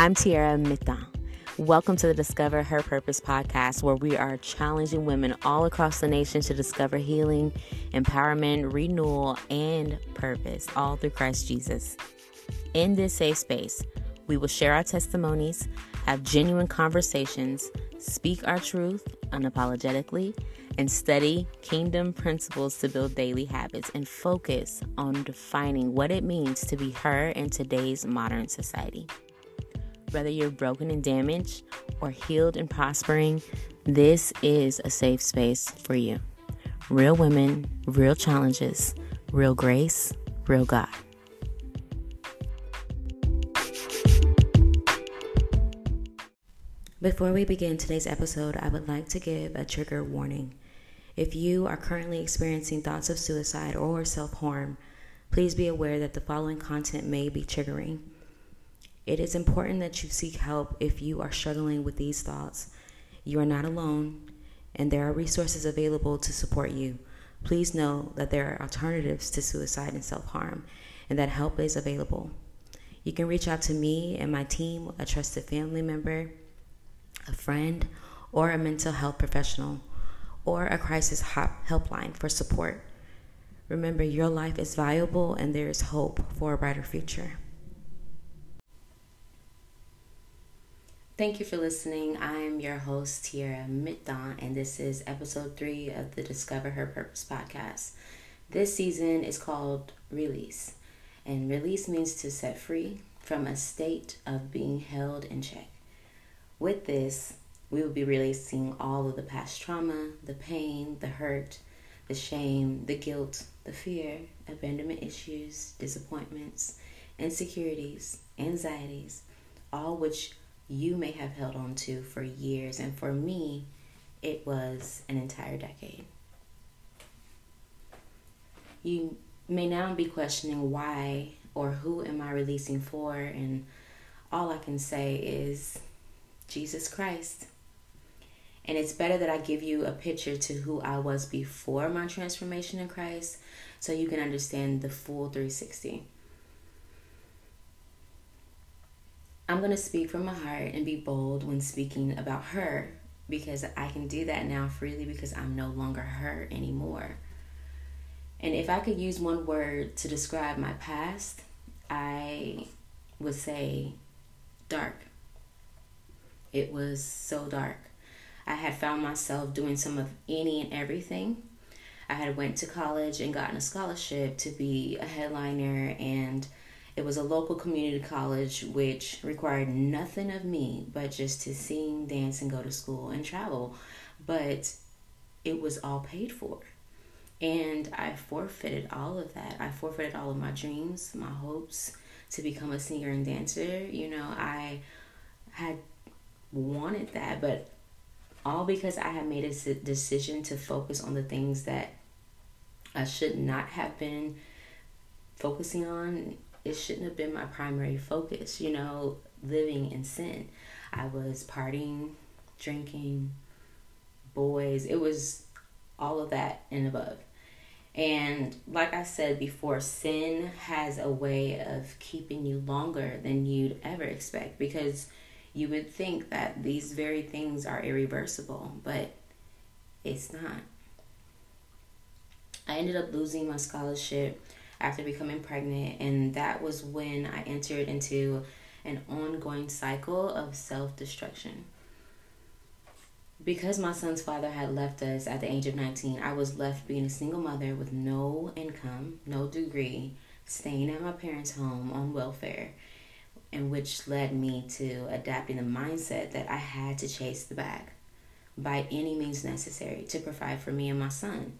I'm Tiara Mitan. Welcome to the Discover Her Purpose podcast, where we are challenging women all across the nation to discover healing, empowerment, renewal, and purpose, all through Christ Jesus. In this safe space, we will share our testimonies, have genuine conversations, speak our truth unapologetically, and study kingdom principles to build daily habits and focus on defining what it means to be her in today's modern society. Whether you're broken and damaged or healed and prospering, this is a safe space for you. Real women, real challenges, real grace, real God. Before we begin today's episode, I would like to give a trigger warning. If you are currently experiencing thoughts of suicide or self harm, please be aware that the following content may be triggering. It is important that you seek help if you are struggling with these thoughts. You are not alone, and there are resources available to support you. Please know that there are alternatives to suicide and self harm, and that help is available. You can reach out to me and my team, a trusted family member, a friend, or a mental health professional, or a crisis helpline for support. Remember, your life is valuable and there is hope for a brighter future. Thank you for listening. I'm your host, Tiara Middon, and this is episode three of the Discover Her Purpose podcast. This season is called Release, and release means to set free from a state of being held in check. With this, we will be releasing all of the past trauma, the pain, the hurt, the shame, the guilt, the fear, abandonment issues, disappointments, insecurities, anxieties, all which you may have held on to for years. And for me, it was an entire decade. You may now be questioning why or who am I releasing for? And all I can say is Jesus Christ. And it's better that I give you a picture to who I was before my transformation in Christ so you can understand the full 360. I'm going to speak from my heart and be bold when speaking about her because I can do that now freely because I'm no longer her anymore. And if I could use one word to describe my past, I would say dark. It was so dark. I had found myself doing some of any and everything. I had went to college and gotten a scholarship to be a headliner and it was a local community college which required nothing of me but just to sing, dance, and go to school and travel. But it was all paid for. And I forfeited all of that. I forfeited all of my dreams, my hopes to become a singer and dancer. You know, I had wanted that, but all because I had made a decision to focus on the things that I should not have been focusing on it shouldn't have been my primary focus, you know, living in sin. I was partying, drinking, boys. It was all of that and above. And like I said before, sin has a way of keeping you longer than you'd ever expect because you would think that these very things are irreversible, but it's not. I ended up losing my scholarship after becoming pregnant, and that was when I entered into an ongoing cycle of self destruction. Because my son's father had left us at the age of 19, I was left being a single mother with no income, no degree, staying at my parents' home on welfare, and which led me to adapting the mindset that I had to chase the bag by any means necessary to provide for me and my son.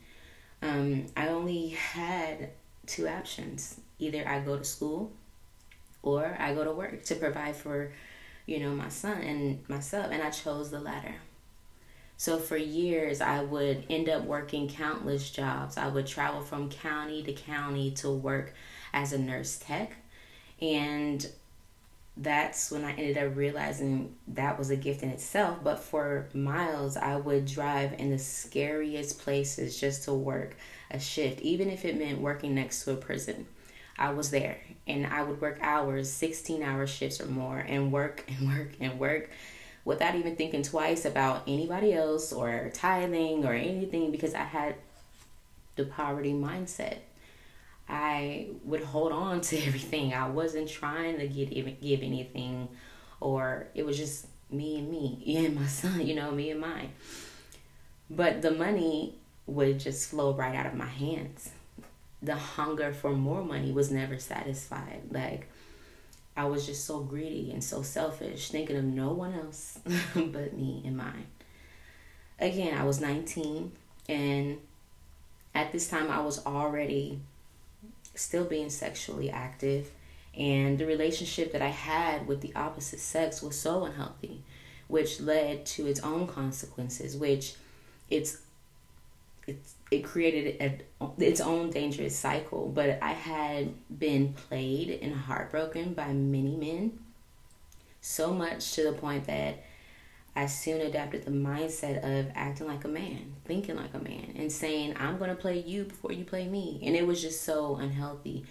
Um, I only had two options either I go to school or I go to work to provide for, you know, my son and myself. And I chose the latter. So for years, I would end up working countless jobs. I would travel from county to county to work as a nurse tech. And that's when I ended up realizing that was a gift in itself. But for miles, I would drive in the scariest places just to work a shift, even if it meant working next to a prison. I was there and I would work hours, 16 hour shifts or more, and work and work and work without even thinking twice about anybody else or tithing or anything because I had the poverty mindset. I would hold on to everything. I wasn't trying to get give anything, or it was just me and me and my son, you know, me and mine. But the money would just flow right out of my hands. The hunger for more money was never satisfied. Like I was just so greedy and so selfish, thinking of no one else but me and mine. Again, I was 19 and at this time I was already still being sexually active and the relationship that I had with the opposite sex was so unhealthy, which led to its own consequences, which it's it's it created a, its own dangerous cycle. But I had been played and heartbroken by many men, so much to the point that I soon adapted the mindset of acting like a man, thinking like a man, and saying, I'm going to play you before you play me. And it was just so unhealthy.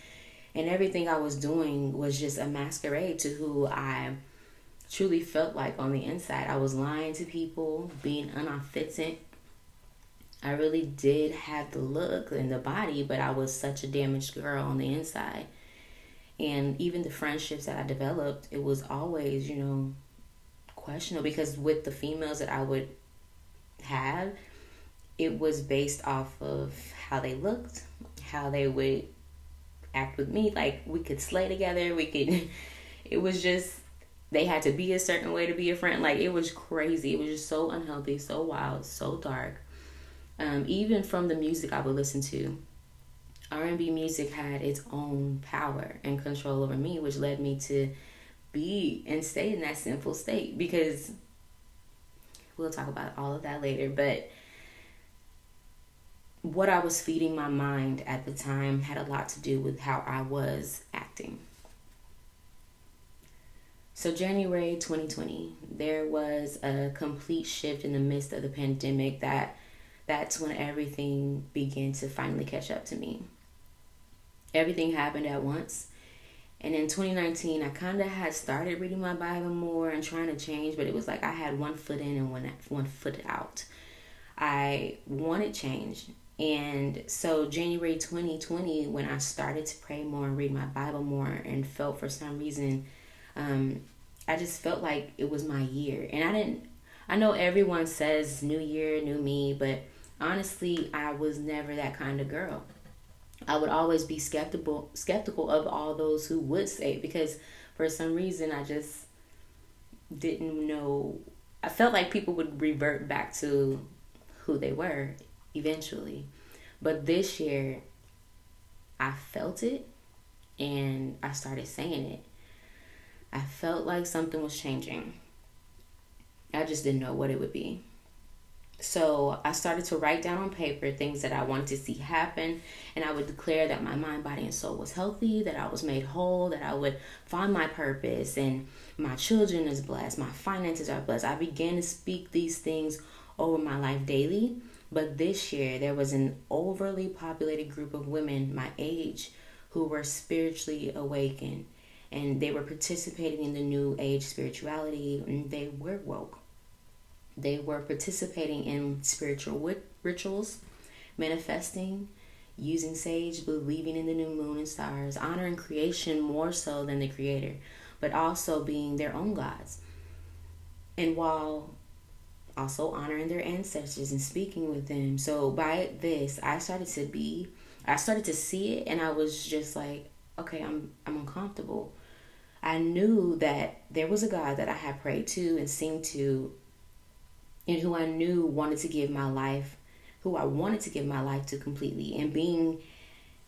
And everything I was doing was just a masquerade to who I truly felt like on the inside. I was lying to people, being unauthentic. I really did have the look and the body, but I was such a damaged girl on the inside. And even the friendships that I developed, it was always, you know, questionable because with the females that I would have, it was based off of how they looked, how they would act with me. Like we could slay together. We could. It was just they had to be a certain way to be a friend. Like it was crazy. It was just so unhealthy, so wild, so dark. Um, even from the music I would listen to, R and B music had its own power and control over me, which led me to be and stay in that sinful state because we'll talk about all of that later. But what I was feeding my mind at the time had a lot to do with how I was acting. So, January 2020, there was a complete shift in the midst of the pandemic that that's when everything began to finally catch up to me. Everything happened at once. And in 2019, I kind of had started reading my Bible more and trying to change, but it was like I had one foot in and one one foot out. I wanted change, and so, January 2020, when I started to pray more and read my Bible more, and felt for some reason, um, I just felt like it was my year. And I didn't, I know everyone says new year, new me, but honestly, I was never that kind of girl. I would always be skeptical skeptical of all those who would say it because for some reason I just didn't know I felt like people would revert back to who they were eventually. But this year, I felt it and I started saying it. I felt like something was changing. I just didn't know what it would be. So I started to write down on paper things that I wanted to see happen, and I would declare that my mind, body, and soul was healthy, that I was made whole, that I would find my purpose, and my children is blessed, my finances are blessed. I began to speak these things over my life daily, but this year, there was an overly populated group of women my age who were spiritually awakened and they were participating in the new age spirituality and they were woke. They were participating in spiritual rituals, manifesting, using sage, believing in the new moon and stars, honoring creation more so than the creator, but also being their own gods. And while also honoring their ancestors and speaking with them. So by this, I started to be, I started to see it, and I was just like, okay, I'm I'm uncomfortable. I knew that there was a God that I had prayed to and seemed to, and who I knew wanted to give my life, who I wanted to give my life to completely, and being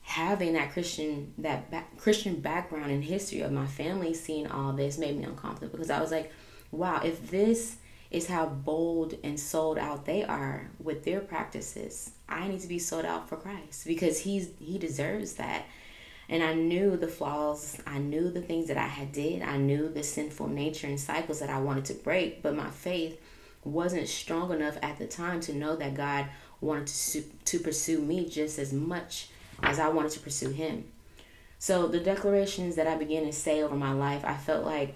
having that Christian that Christian background and history of my family seeing all this made me uncomfortable because I was like, wow, if this is how bold and sold out they are with their practices. I need to be sold out for Christ because he's he deserves that. And I knew the flaws, I knew the things that I had did, I knew the sinful nature and cycles that I wanted to break, but my faith wasn't strong enough at the time to know that God wanted to to pursue me just as much as I wanted to pursue him. So the declarations that I began to say over my life, I felt like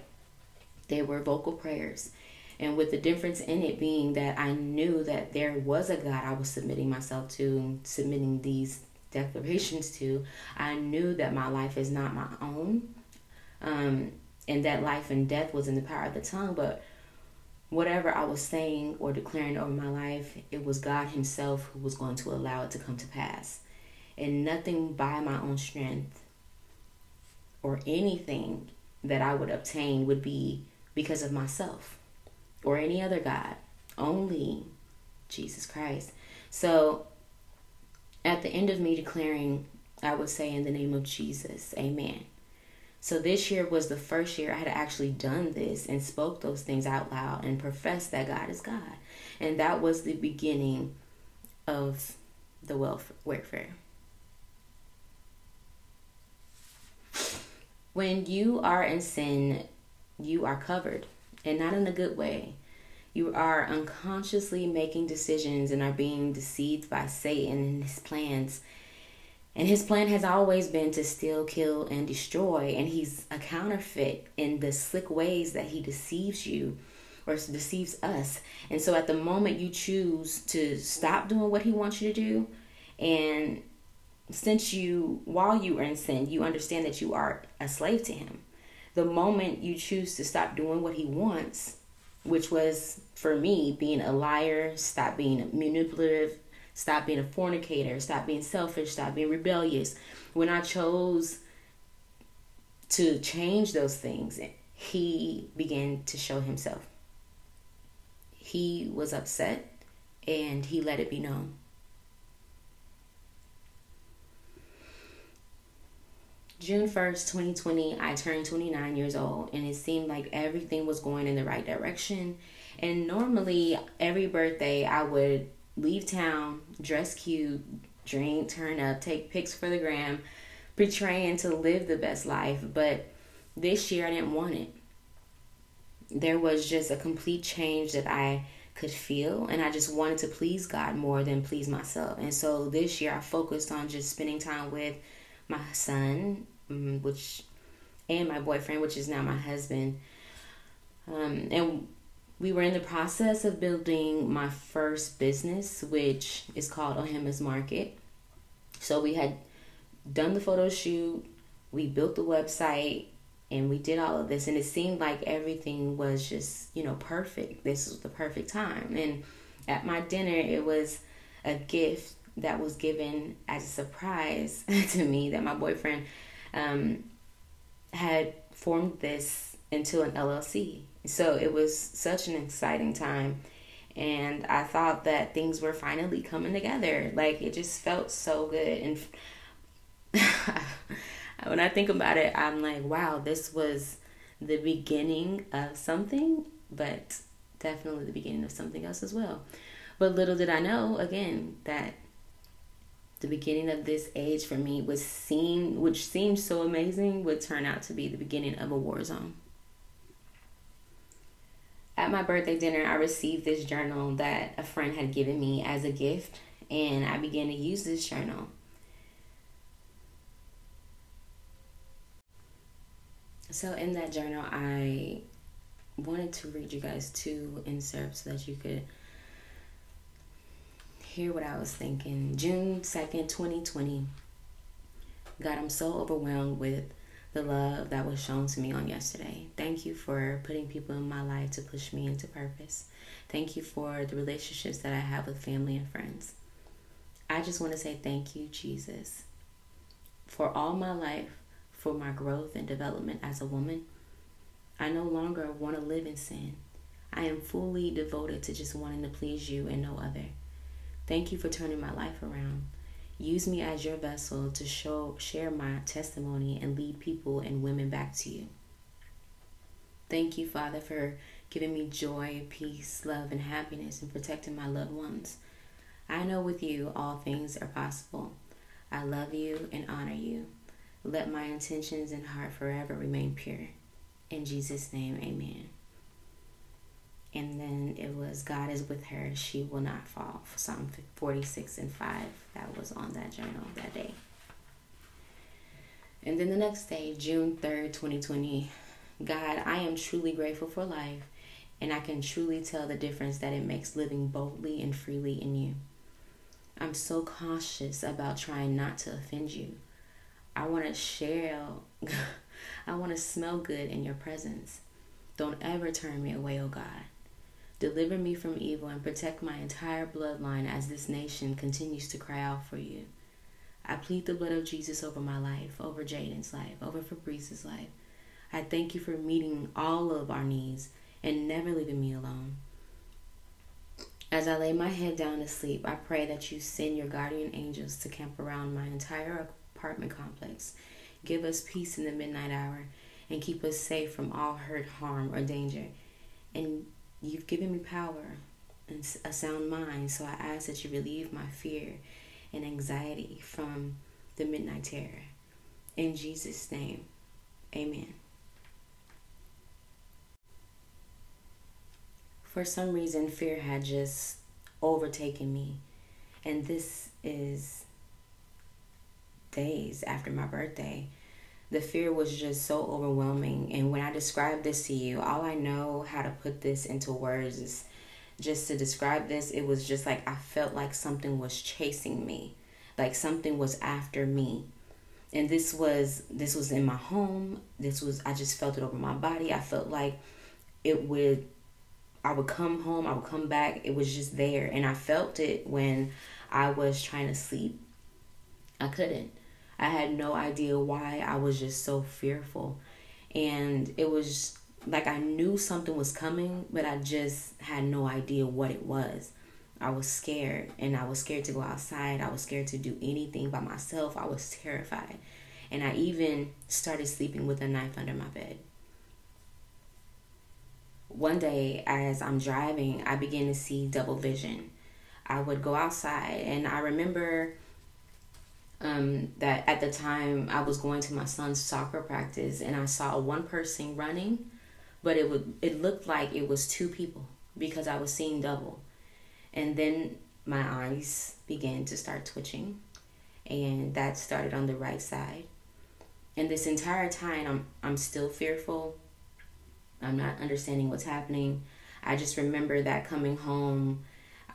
they were vocal prayers. And with the difference in it being that I knew that there was a God I was submitting myself to, submitting these declarations to, I knew that my life is not my own. Um, and that life and death was in the power of the tongue. But whatever I was saying or declaring over my life, it was God Himself who was going to allow it to come to pass. And nothing by my own strength or anything that I would obtain would be because of myself or any other God, only Jesus Christ. So at the end of me declaring, I would say, in the name of Jesus, amen. So this year was the first year I had actually done this and spoke those things out loud and professed that God is God. And that was the beginning of the welfare. When you are in sin, you are covered, and not in a good way. You are unconsciously making decisions and are being deceived by Satan and his plans. And his plan has always been to steal, kill, and destroy. And he's a counterfeit in the slick ways that he deceives you or deceives us. And so at the moment you choose to stop doing what he wants you to do, and since you, while you are in sin, you understand that you are a slave to him. The moment you choose to stop doing what he wants, which was for me being a liar, stop being manipulative, stop being a fornicator, stop being selfish, stop being rebellious. When I chose to change those things, he began to show himself. He was upset and he let it be known. June 1st, 2020, I turned 29 years old, and it seemed like everything was going in the right direction. And normally, every birthday, I would leave town, dress cute, drink, turn up, take pics for the gram, portraying to live the best life. But this year, I didn't want it. There was just a complete change that I could feel, and I just wanted to please God more than please myself. And so this year, I focused on just spending time with my son, mm, which and my boyfriend, which is now my husband. Um, and we were in the process of building my first business, which is called Ohima's Market. So we had done the photo shoot, we built the website, and we did all of this. And it seemed like everything was just, you know, perfect. This was the perfect time. And at my dinner, it was a gift that was given as a surprise to me that my boyfriend um, had formed this into an LLC. So it was such an exciting time. And I thought that things were finally coming together. Like it just felt so good. And when I think about it, I'm like, wow, this was the beginning of something, but definitely the beginning of something else as well. But little did I know, again, that the beginning of this age for me was seen, which seemed so amazing would turn out to be the beginning of a war zone. At my birthday dinner, I received this journal that a friend had given me as a gift, and I began to use this journal. So, in that journal, I wanted to read you guys two excerpts so that you could hear what I was thinking. June 2nd, 2020. God, I'm so overwhelmed with the love that was shown to me on yesterday. Thank you for putting people in my life to push me into purpose. Thank you for the relationships that I have with family and friends. I just want to say thank you, Jesus, for all my life, for my growth and development as a woman. I no longer want to live in sin. I am fully devoted to just wanting to please you and no other. Thank you for turning my life around. Use me as your vessel to show share my testimony and lead people and women back to you. Thank you, Father, for giving me joy, peace, love, and happiness and protecting my loved ones. I know with you all things are possible. I love you and honor you. Let my intentions and heart forever remain pure. In Jesus' name, amen and then it was God is with her, she will not fall. Psalm 46 and 5, that was on that journal that day. And then the next day, June 3rd, 2020, God, I am truly grateful for life, and I can truly tell the difference that it makes living boldly and freely in you. I'm so cautious about trying not to offend you. I want to share, I want to smell good in your presence. Don't ever turn me away, oh God. Deliver me from evil and protect my entire bloodline as this nation continues to cry out for you. I plead the blood of Jesus over my life, over Jaden's life, over Fabrice's life. I thank you for meeting all of our needs and never leaving me alone. As I lay my head down to sleep, I pray that you send your guardian angels to camp around my entire apartment complex. Give us peace in the midnight hour and keep us safe from all hurt, harm, or danger. And You've given me power and a sound mind, so I ask that you relieve my fear and anxiety from the midnight terror. In Jesus' name, amen. For some reason, fear had just overtaken me, and this is days after my birthday the fear was just so overwhelming. And when I describe this to you, all I know how to put this into words is just to describe this. It was just like I felt like something was chasing me, like something was after me. And this was this was in my home. This was I just felt it over my body. I felt like it would I would come home, I would come back. It was just there and I felt it when I was trying to sleep. I couldn't. I had no idea why I was just so fearful. And it was like I knew something was coming, but I just had no idea what it was. I was scared and I was scared to go outside. I was scared to do anything by myself. I was terrified. And I even started sleeping with a knife under my bed. One day, as I'm driving, I began to see double vision. I would go outside, and I remember um, that at the time I was going to my son's soccer practice and I saw one person running, but it would it looked like it was two people because I was seeing double. And then my eyes began to start twitching and that started on the right side. And this entire time I'm I'm still fearful. I'm not understanding what's happening. I just remember that coming home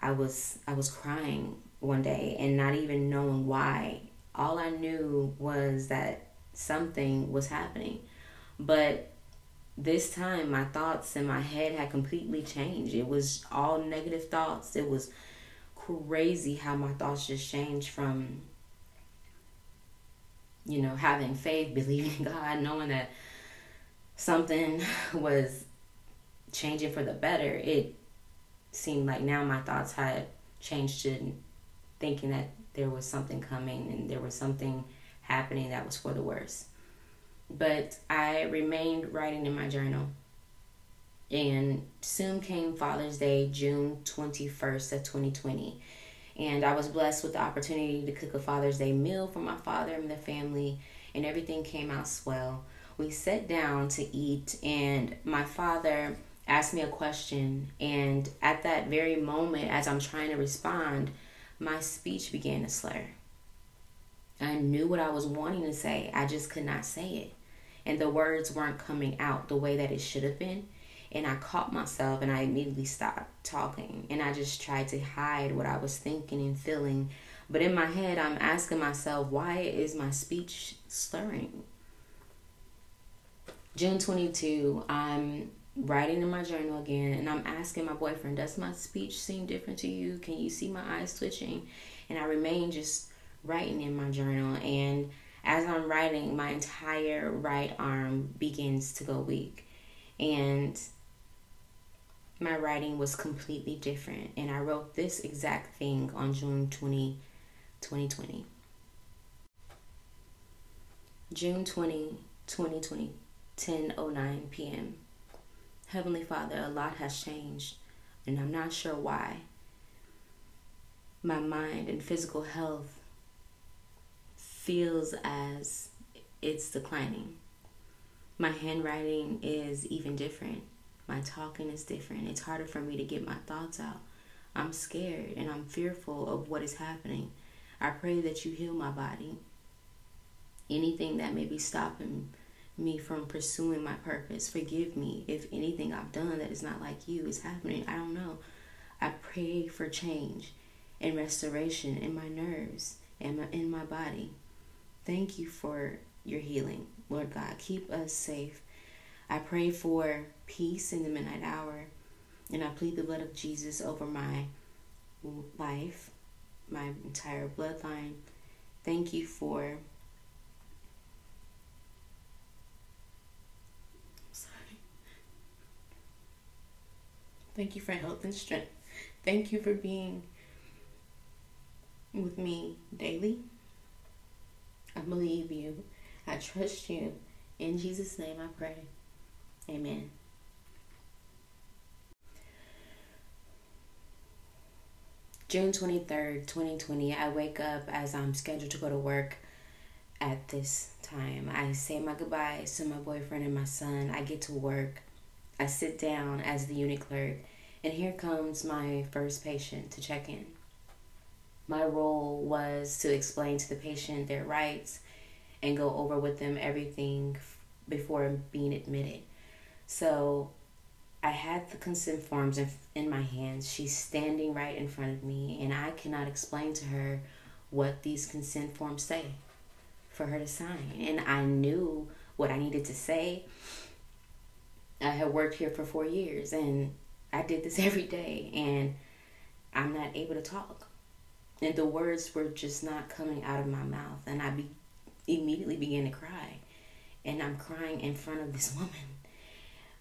I was I was crying one day and not even knowing why all I knew was that something was happening. But this time, my thoughts in my head had completely changed. It was all negative thoughts. It was crazy how my thoughts just changed from, you know, having faith, believing in God, knowing that something was changing for the better. It seemed like now my thoughts had changed to thinking that there was something coming and there was something happening that was for the worse. But I remained writing in my journal. And soon came Father's Day, June 21st of 2020. And I was blessed with the opportunity to cook a Father's Day meal for my father and the family, and everything came out swell. We sat down to eat, and my father asked me a question. And at that very moment, as I'm trying to respond, my speech began to slur. I knew what I was wanting to say, I just could not say it. And the words weren't coming out the way that it should have been. And I caught myself and I immediately stopped talking. And I just tried to hide what I was thinking and feeling. But in my head, I'm asking myself, why is my speech slurring? June 22, I'm writing in my journal again and I'm asking my boyfriend, Does my speech seem different to you? Can you see my eyes twitching? And I remain just writing in my journal. And as I'm writing, my entire right arm begins to go weak. And my writing was completely different. And I wrote this exact thing on June 20, 2020. June 20, 2020, 10.09 p.m. Heavenly Father, a lot has changed, and I'm not sure why. My mind and physical health feels as it's declining. My handwriting is even different. My talking is different. It's harder for me to get my thoughts out. I'm scared and I'm fearful of what is happening. I pray that you heal my body. anything that may be stopping me from pursuing my purpose. Forgive me if anything I've done that is not like you is happening. I don't know. I pray for change and restoration in my nerves and in my body. Thank you for your healing, Lord God. Keep us safe. I pray for peace in the midnight hour, and I plead the blood of Jesus over my life, my entire bloodline. Thank you for Thank you for health and strength. Thank you for being with me daily. I believe you. I trust you. In Jesus' name I pray. Amen. June 23rd, 2020, I wake up as I'm scheduled to go to work at this time. I say my goodbyes to my boyfriend and my son. I get to work. I sit down as the unit clerk, and here comes my first patient to check in. My role was to explain to the patient their rights and go over with them everything before being admitted. So I had the consent forms in, in my hands. She's standing right in front of me, and I cannot explain to her what these consent forms say for her to sign. And I knew what I needed to say, I had worked here for four years and I did this every day and I'm not able to talk. And the words were just not coming out of my mouth. And I be, immediately began to cry. And I'm crying in front of this woman.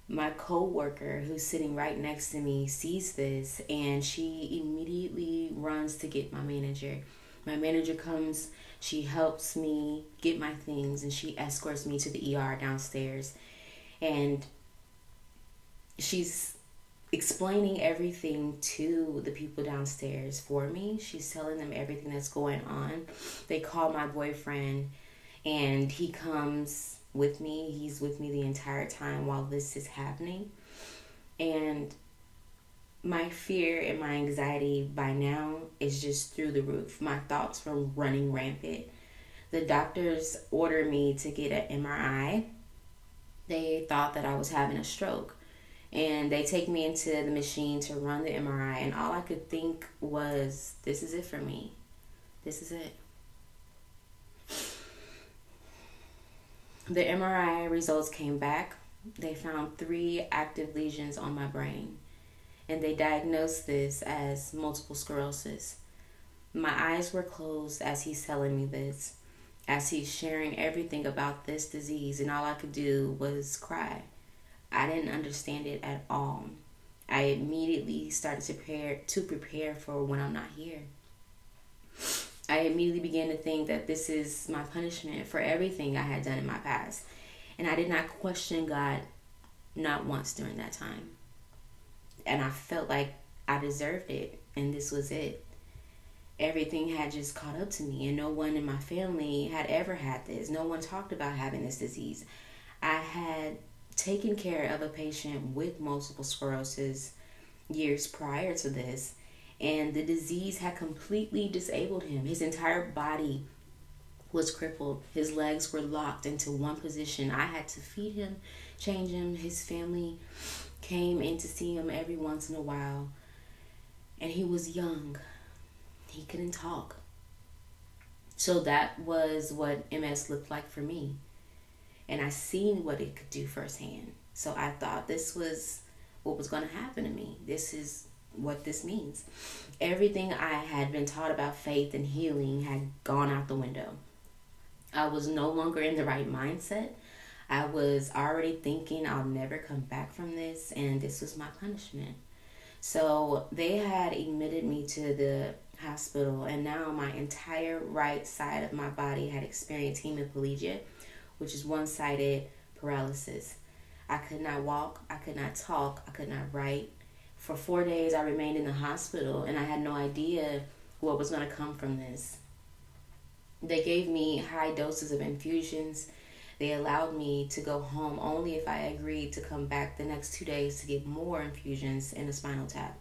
My co-worker who's sitting right next to me sees this and she immediately runs to get my manager. My manager comes, she helps me get my things and she escorts me to the ER downstairs. And she's explaining everything to the people downstairs for me. She's telling them everything that's going on. They call my boyfriend and he comes with me. He's with me the entire time while this is happening. And my fear and my anxiety by now is just through the roof. My thoughts were running rampant. The doctors ordered me to get an MRI. They thought that I was having a stroke and they take me into the machine to run the MRI and all I could think was this is it for me. This is it. The MRI results came back. They found 3 active lesions on my brain and they diagnosed this as multiple sclerosis. My eyes were closed as he's telling me this, as he's sharing everything about this disease, and all I could do was cry. I didn't understand it at all. I immediately started to prepare to prepare for when I'm not here. I immediately began to think that this is my punishment for everything I had done in my past. And I did not question God not once during that time. And I felt like I deserved it and this was it. Everything had just caught up to me and no one in my family had ever had this. No one talked about having this disease. I had taken care of a patient with multiple sclerosis years prior to this, and the disease had completely disabled him. His entire body was crippled. His legs were locked into one position. I had to feed him, change him. His family came in to see him every once in a while. And he was young. He couldn't talk. So that was what MS looked like for me and I seen what it could do firsthand. So I thought this was what was going to happen to me. This is what this means. Everything I had been taught about faith and healing had gone out the window. I was no longer in the right mindset. I was already thinking I'll never come back from this, and this was my punishment. So they had admitted me to the hospital, and now my entire right side of my body had experienced hemiplegia which is one sided paralysis. I could not walk, I could not talk, I could not write. For four days, I remained in the hospital and I had no idea what was going to come from this. They gave me high doses of infusions. They allowed me to go home only if I agreed to come back the next two days to get more infusions and a spinal tap.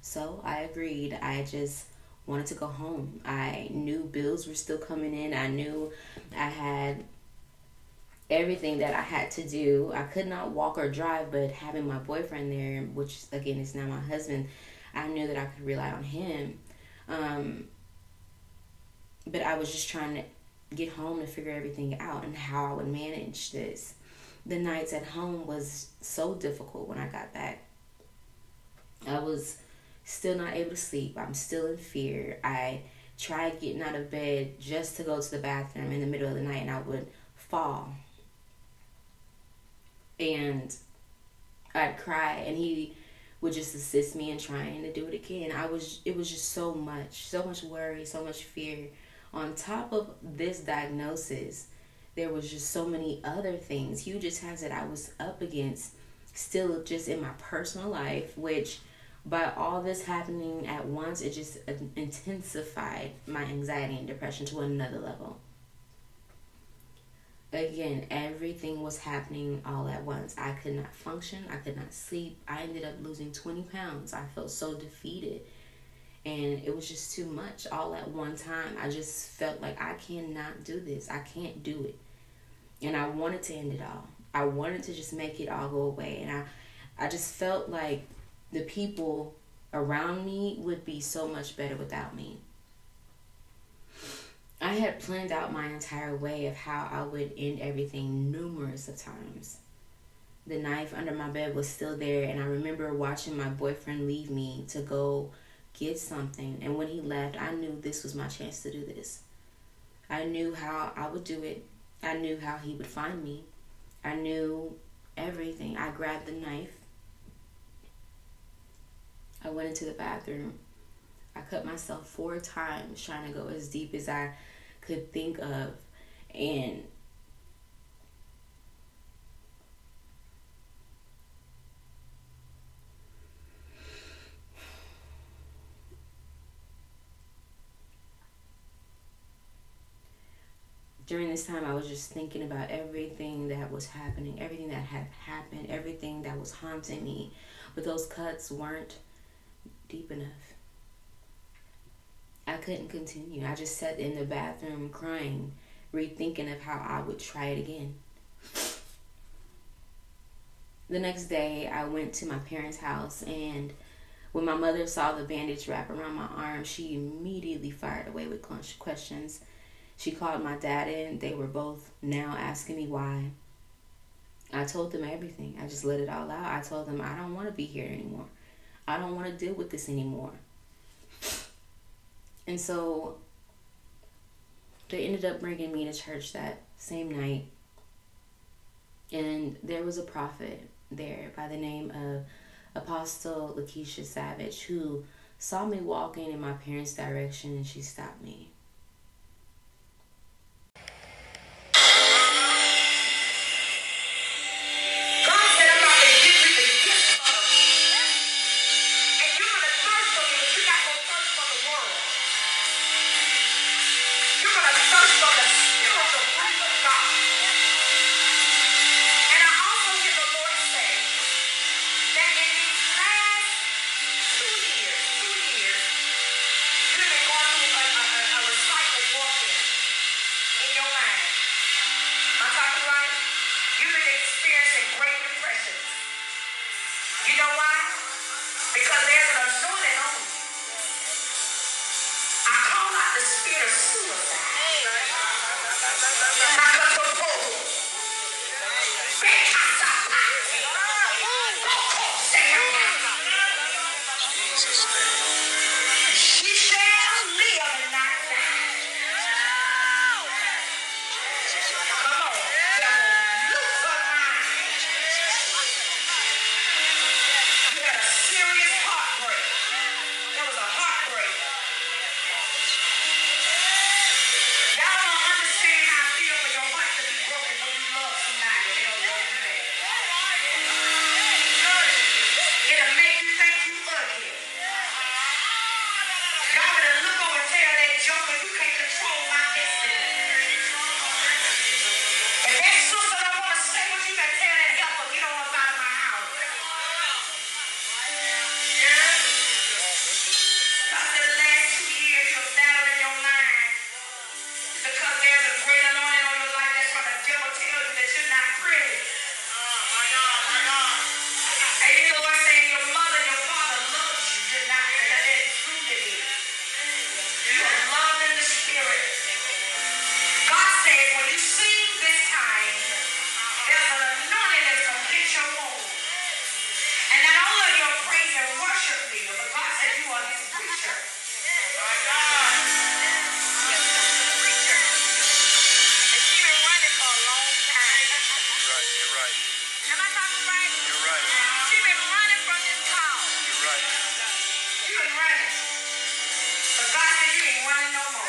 So I agreed. I just wanted to go home. I knew bills were still coming in. I knew I had everything that I had to do. I could not walk or drive, but having my boyfriend there, which again is now my husband, I knew that I could rely on him. Um, but I was just trying to get home to figure everything out and how I would manage this. The nights at home was so difficult when I got back. I was still not able to sleep. I'm still in fear. I tried getting out of bed just to go to the bathroom in the middle of the night and I would fall. And I'd cry and he would just assist me in trying to do it again. I was it was just so much, so much worry, so much fear. On top of this diagnosis, there was just so many other things, huge attacks that I was up against still just in my personal life, which by all this happening at once, it just intensified my anxiety and depression to another level. Again, everything was happening all at once. I could not function. I could not sleep. I ended up losing 20 pounds. I felt so defeated. And it was just too much all at one time. I just felt like I cannot do this. I can't do it. And I wanted to end it all. I wanted to just make it all go away. And I I just felt like the people around me would be so much better without me. I had planned out my entire way of how I would end everything numerous of times. The knife under my bed was still there, and I remember watching my boyfriend leave me to go get something. And when he left, I knew this was my chance to do this. I knew how I would do it, I knew how he would find me, I knew everything. I grabbed the knife I went into the bathroom. I cut myself four times trying to go as deep as I could think of. And during this time, I was just thinking about everything that was happening, everything that had happened, everything that was haunting me. But those cuts weren't deep enough. I couldn't continue. I just sat in the bathroom crying, rethinking of how I would try it again. The next day, I went to my parents' house, and when my mother saw the bandage wrap around my arm, she immediately fired away with questions. She called my dad in. They were both now asking me why. I told them everything. I just let it all out. I told them I don't want to be here anymore. I don't want to deal with this anymore. And so they ended up bringing me to church that same night. And there was a prophet there by the name of Apostle Lakeisha Savage who saw me walking in my parents' direction and she stopped me. God you ain't running no more.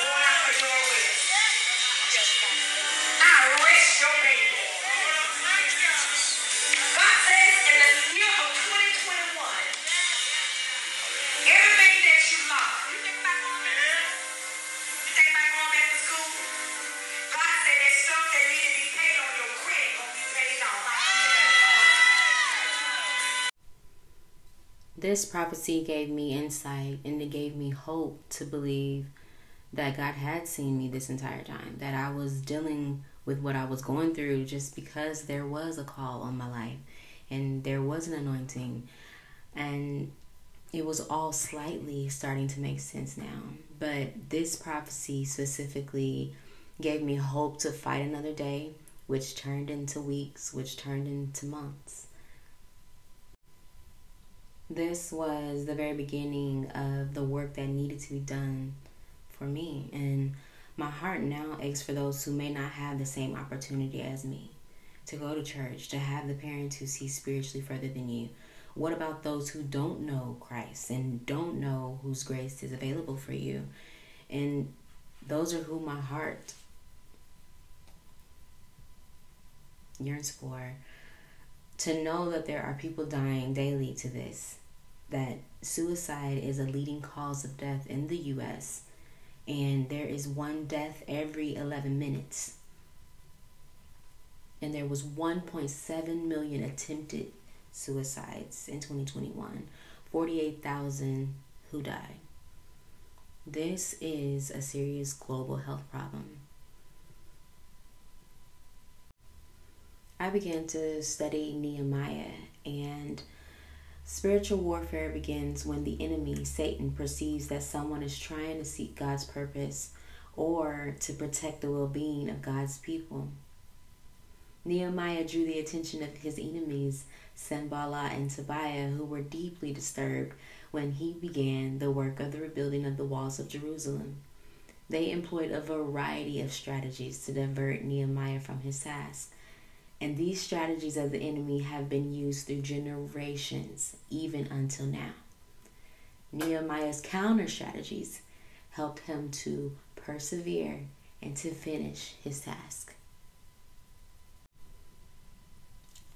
You out for your rest. This prophecy gave me insight and it gave me hope to believe that God had seen me this entire time, that I was dealing with what I was going through just because there was a call on my life and there was an anointing. And it was all slightly starting to make sense now. But this prophecy specifically gave me hope to fight another day, which turned into weeks, which turned into months. This was the very beginning of the work that needed to be done for me. And my heart now aches for those who may not have the same opportunity as me to go to church, to have the parents who see spiritually further than you. What about those who don't know Christ and don't know whose grace is available for you? And those are who my heart yearns for. To know that there are people dying daily to this, that suicide is a leading cause of death in the US, and there is one death every 11 minutes. And there was 1.7 million attempted suicides in 2021, 48,000 who died. This is a serious global health problem. I began to study Nehemiah, and spiritual warfare begins when the enemy, Satan, perceives that someone is trying to seek God's purpose or to protect the well being of God's people. Nehemiah drew the attention of his enemies, Sanballat and Tobiah, who were deeply disturbed when he began the work of the rebuilding of the walls of Jerusalem. They employed a variety of strategies to divert Nehemiah from his task. And these strategies of the enemy have been used through generations, even until now. Nehemiah's counter strategies helped him to persevere and to finish his task.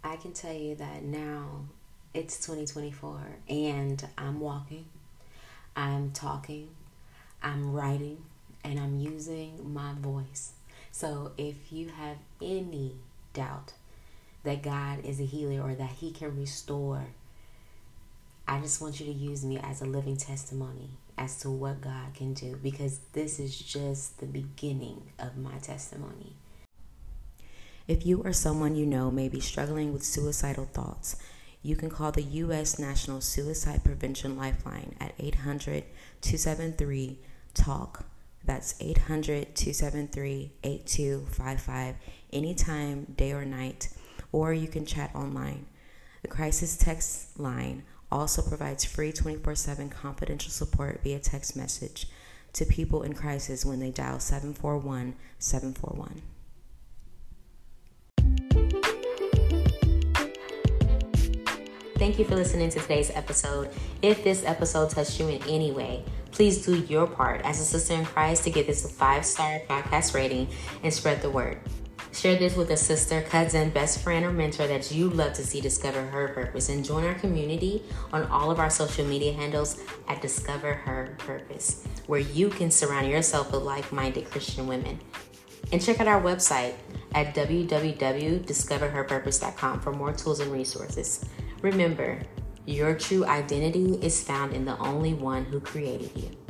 I can tell you that now it's 2024 and I'm walking, I'm talking, I'm writing, and I'm using my voice. So if you have any doubt that God is a healer or that He can restore, I just want you to use me as a living testimony as to what God can do because this is just the beginning of my testimony. If you or someone you know may be struggling with suicidal thoughts, you can call the U.S. National Suicide Prevention Lifeline at 800 273 TALK. That's 800 273 8255 anytime, day or night, or you can chat online. The crisis text line also provides free 24 7 confidential support via text message to people in crisis when they dial 741 741. Thank you for listening to today's episode. If this episode touched you in any way, please do your part as a sister in Christ to give this a five star podcast rating and spread the word. Share this with a sister, cousin, best friend, or mentor that you love to see discover her purpose and join our community on all of our social media handles at Discover Her Purpose, where you can surround yourself with like minded Christian women. And check out our website at www.discoverherpurpose.com for more tools and resources. Remember, your true identity is found in the only one who created you.